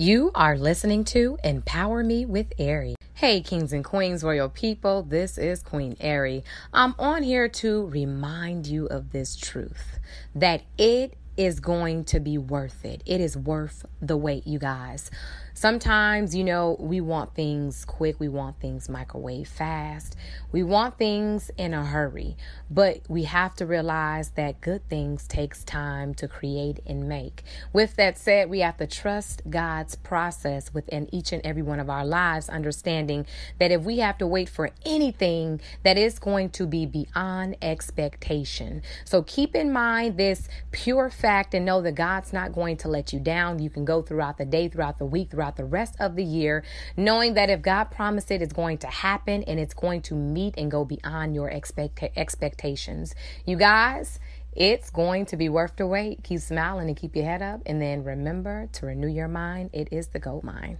You are listening to Empower Me with Ari. Hey, kings and queens, royal people, this is Queen Ari. I'm on here to remind you of this truth that it is going to be worth it. It is worth the wait, you guys. Sometimes, you know, we want things quick, we want things microwave fast, we want things in a hurry, but we have to realize that good things takes time to create and make. With that said, we have to trust God's process within each and every one of our lives, understanding that if we have to wait for anything, that is going to be beyond expectation. So keep in mind this pure fact and know that God's not going to let you down. You can go throughout the day, throughout the week, throughout the rest of the year, knowing that if God promised it, it's going to happen and it's going to meet and go beyond your expect- expectations. You guys, it's going to be worth the wait. Keep smiling and keep your head up. And then remember to renew your mind. It is the gold mine.